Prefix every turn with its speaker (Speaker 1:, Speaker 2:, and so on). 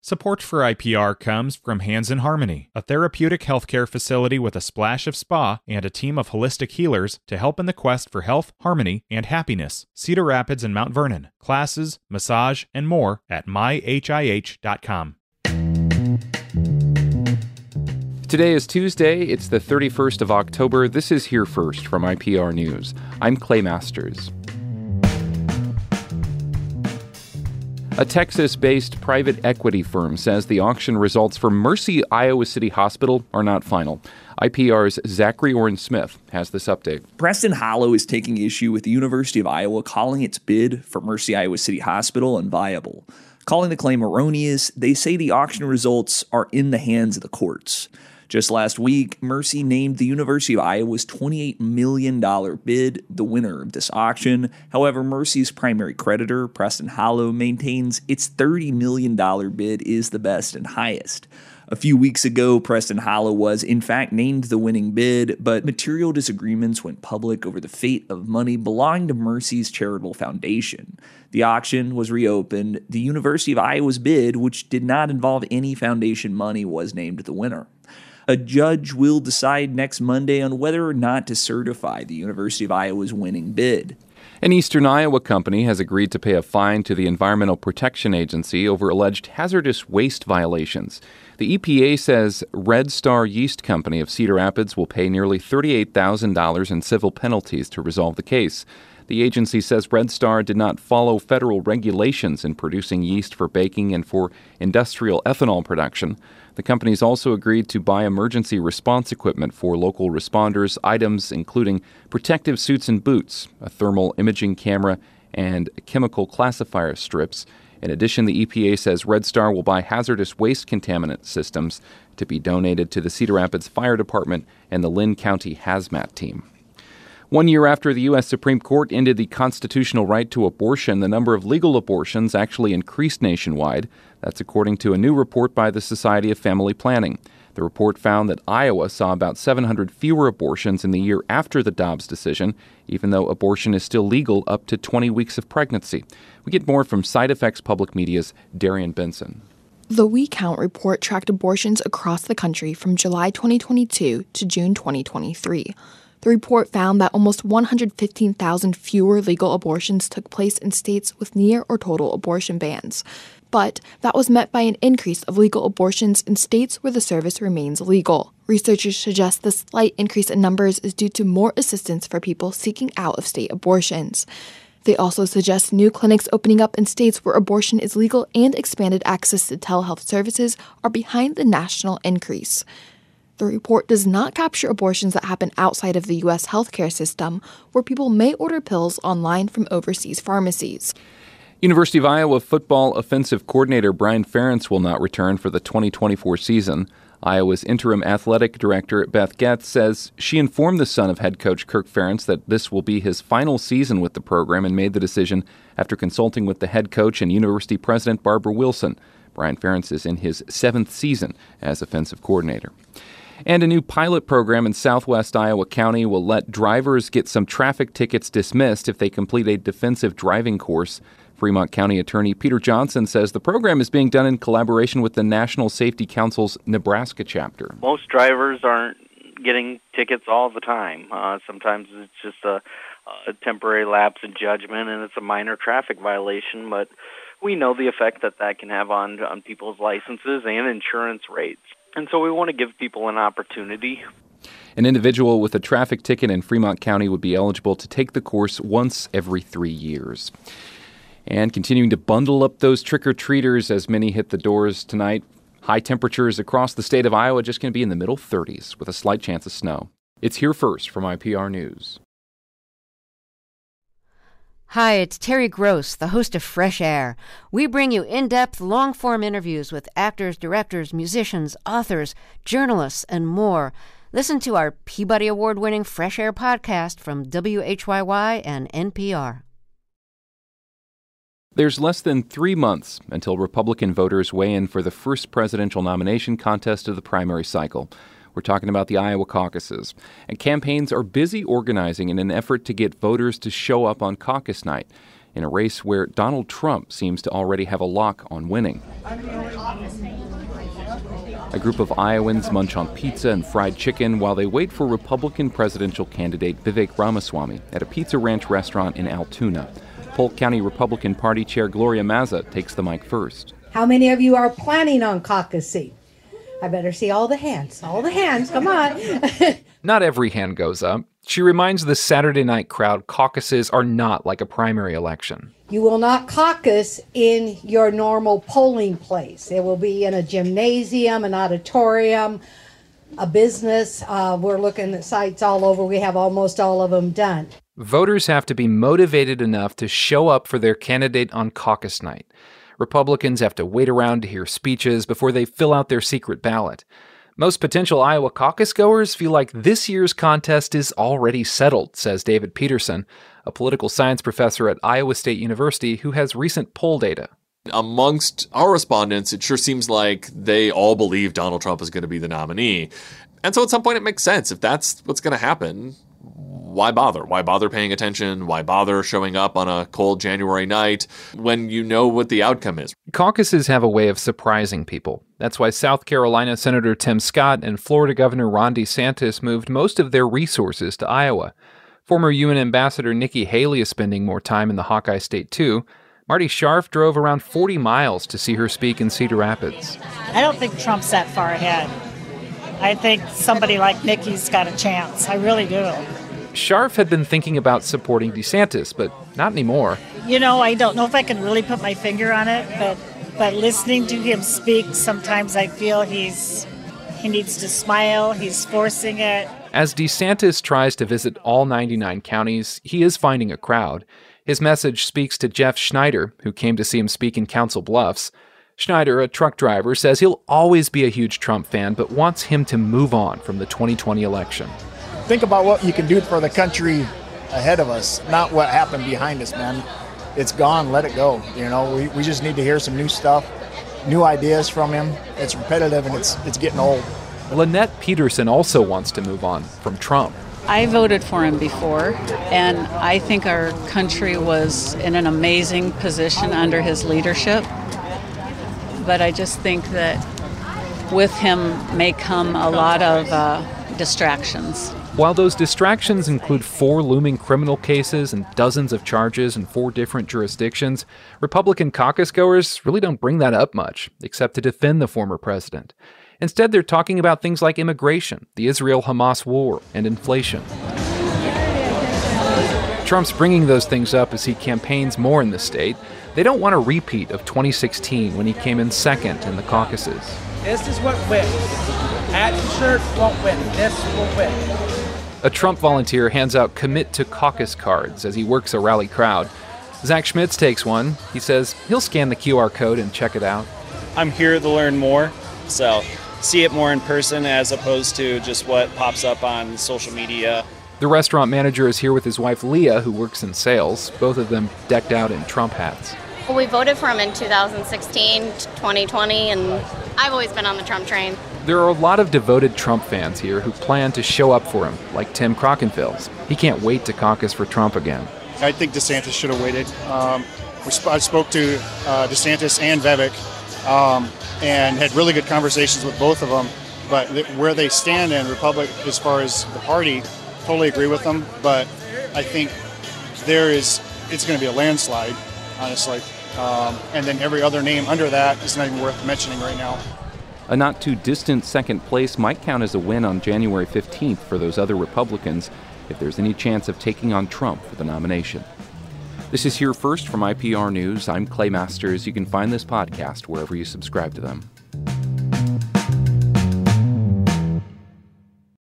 Speaker 1: Support for IPR comes from Hands in Harmony, a therapeutic healthcare facility with a splash of spa and a team of holistic healers to help in the quest for health, harmony, and happiness. Cedar Rapids and Mount Vernon. Classes, massage, and more at myhih.com.
Speaker 2: Today is Tuesday. It's the 31st of October. This is Here First from IPR News. I'm Clay Masters. A Texas based private equity firm says the auction results for Mercy Iowa City Hospital are not final. IPR's Zachary Oren Smith has this update.
Speaker 3: Preston Hollow is taking issue with the University of Iowa calling its bid for Mercy Iowa City Hospital unviable. Calling the claim erroneous, they say the auction results are in the hands of the courts. Just last week, Mercy named the University of Iowa's $28 million bid the winner of this auction. However, Mercy's primary creditor, Preston Hollow, maintains its $30 million bid is the best and highest. A few weeks ago, Preston Hollow was, in fact, named the winning bid, but material disagreements went public over the fate of money belonging to Mercy's charitable foundation. The auction was reopened. The University of Iowa's bid, which did not involve any foundation money, was named the winner. A judge will decide next Monday on whether or not to certify the University of Iowa's winning bid.
Speaker 2: An Eastern Iowa company has agreed to pay a fine to the Environmental Protection Agency over alleged hazardous waste violations. The EPA says Red Star Yeast Company of Cedar Rapids will pay nearly $38,000 in civil penalties to resolve the case. The agency says Red Star did not follow federal regulations in producing yeast for baking and for industrial ethanol production. The companies also agreed to buy emergency response equipment for local responders, items including protective suits and boots, a thermal imaging camera, and chemical classifier strips. In addition, the EPA says Red Star will buy hazardous waste contaminant systems to be donated to the Cedar Rapids Fire Department and the Linn County Hazmat Team. One year after the U.S. Supreme Court ended the constitutional right to abortion, the number of legal abortions actually increased nationwide. That's according to a new report by the Society of Family Planning. The report found that Iowa saw about 700 fewer abortions in the year after the Dobbs decision, even though abortion is still legal up to 20 weeks of pregnancy. We get more from Side Effects Public Media's Darian Benson.
Speaker 4: The We Count report tracked abortions across the country from July 2022 to June 2023. The report found that almost 115,000 fewer legal abortions took place in states with near or total abortion bans. But that was met by an increase of legal abortions in states where the service remains legal. Researchers suggest the slight increase in numbers is due to more assistance for people seeking out of state abortions. They also suggest new clinics opening up in states where abortion is legal and expanded access to telehealth services are behind the national increase. The report does not capture abortions that happen outside of the U.S. healthcare system, where people may order pills online from overseas pharmacies.
Speaker 2: University of Iowa football offensive coordinator Brian Ferentz will not return for the 2024 season. Iowa's interim athletic director Beth Goetz says she informed the son of head coach Kirk Ferentz that this will be his final season with the program and made the decision after consulting with the head coach and university president Barbara Wilson. Brian Ferentz is in his seventh season as offensive coordinator. And a new pilot program in southwest Iowa County will let drivers get some traffic tickets dismissed if they complete a defensive driving course. Fremont County Attorney Peter Johnson says the program is being done in collaboration with the National Safety Council's Nebraska chapter.
Speaker 5: Most drivers aren't getting tickets all the time. Uh, sometimes it's just a, a temporary lapse in judgment and it's a minor traffic violation, but we know the effect that that can have on on people's licenses and insurance rates. And so we want to give people an opportunity.
Speaker 2: An individual with a traffic ticket in Fremont County would be eligible to take the course once every three years. And continuing to bundle up those trick or treaters as many hit the doors tonight. High temperatures across the state of Iowa just going to be in the middle 30s with a slight chance of snow. It's here first from IPR News.
Speaker 6: Hi, it's Terry Gross, the host of Fresh Air. We bring you in depth, long form interviews with actors, directors, musicians, authors, journalists, and more. Listen to our Peabody Award winning Fresh Air podcast from WHYY and NPR.
Speaker 2: There's less than three months until Republican voters weigh in for the first presidential nomination contest of the primary cycle. We're talking about the Iowa caucuses. And campaigns are busy organizing in an effort to get voters to show up on caucus night. in a race where Donald Trump seems to already have a lock on winning. A group of Iowans munch on pizza and fried chicken while they wait for Republican presidential candidate Vivek Ramaswamy at a Pizza Ranch restaurant in Altoona. Polk County Republican Party Chair Gloria Mazza takes the mic first.
Speaker 7: How many of you are planning on caucusing? I better see all the hands. All the hands, come on.
Speaker 8: Not every hand goes up. She reminds the Saturday night crowd caucuses are not like a primary election.
Speaker 7: You will not caucus in your normal polling place. It will be in a gymnasium, an auditorium, a business. Uh, we're looking at sites all over. We have almost all of them done.
Speaker 8: Voters have to be motivated enough to show up for their candidate on caucus night. Republicans have to wait around to hear speeches before they fill out their secret ballot. Most potential Iowa caucus goers feel like this year's contest is already settled, says David Peterson, a political science professor at Iowa State University who has recent poll data.
Speaker 9: Amongst our respondents, it sure seems like they all believe Donald Trump is going to be the nominee. And so at some point it makes sense. If that's what's going to happen, why bother? Why bother paying attention? Why bother showing up on a cold January night when you know what the outcome is?
Speaker 8: Caucuses have a way of surprising people. That's why South Carolina Senator Tim Scott and Florida Governor Ron DeSantis moved most of their resources to Iowa. Former UN Ambassador Nikki Haley is spending more time in the Hawkeye State, too. Marty Scharf drove around 40 miles to see her speak in Cedar Rapids.
Speaker 10: I don't think Trump's that far ahead. I think somebody like Nikki's got a chance. I really do.
Speaker 8: Scharf had been thinking about supporting DeSantis, but not anymore.
Speaker 10: You know, I don't know if I can really put my finger on it, but but listening to him speak, sometimes I feel he's he needs to smile. He's forcing it.
Speaker 8: As DeSantis tries to visit all 99 counties, he is finding a crowd. His message speaks to Jeff Schneider, who came to see him speak in Council Bluffs. Schneider, a truck driver, says he'll always be a huge Trump fan, but wants him to move on from the 2020 election
Speaker 11: think about what you can do for the country ahead of us, not what happened behind us, man. It's gone, let it go. You know, we, we just need to hear some new stuff, new ideas from him. It's repetitive and it's it's getting old.
Speaker 8: Lynette Peterson also wants to move on from Trump.
Speaker 12: I voted for him before, and I think our country was in an amazing position under his leadership. But I just think that with him may come a lot of uh, distractions.
Speaker 8: While those distractions include four looming criminal cases and dozens of charges in four different jurisdictions, Republican caucus goers really don't bring that up much, except to defend the former president. Instead, they're talking about things like immigration, the Israel Hamas war, and inflation. Trump's bringing those things up as he campaigns more in the state. They don't want a repeat of 2016 when he came in second in the caucuses.
Speaker 13: This is what wins. Hat shirt won't win. This will win.
Speaker 8: A Trump volunteer hands out commit to caucus cards as he works a rally crowd. Zach Schmitz takes one. He says he'll scan the QR code and check it out.
Speaker 14: I'm here to learn more, so see it more in person as opposed to just what pops up on social media.
Speaker 8: The restaurant manager is here with his wife Leah, who works in sales, both of them decked out in Trump hats.
Speaker 15: Well, we voted for him in 2016, 2020, and I've always been on the Trump train.
Speaker 8: There are a lot of devoted Trump fans here who plan to show up for him, like Tim Crockenfills. He can't wait to caucus for Trump again.
Speaker 16: I think DeSantis should have waited. Um, I spoke to uh, DeSantis and Vivek um, and had really good conversations with both of them. But th- where they stand in Republic as far as the party, totally agree with them. But I think there is it's going to be a landslide, honestly. Um, and then every other name under that is not even worth mentioning right now.
Speaker 2: A not too distant second place might count as a win on January 15th for those other Republicans if there's any chance of taking on Trump for the nomination. This is Here First from IPR News. I'm Clay Masters. You can find this podcast wherever you subscribe to them.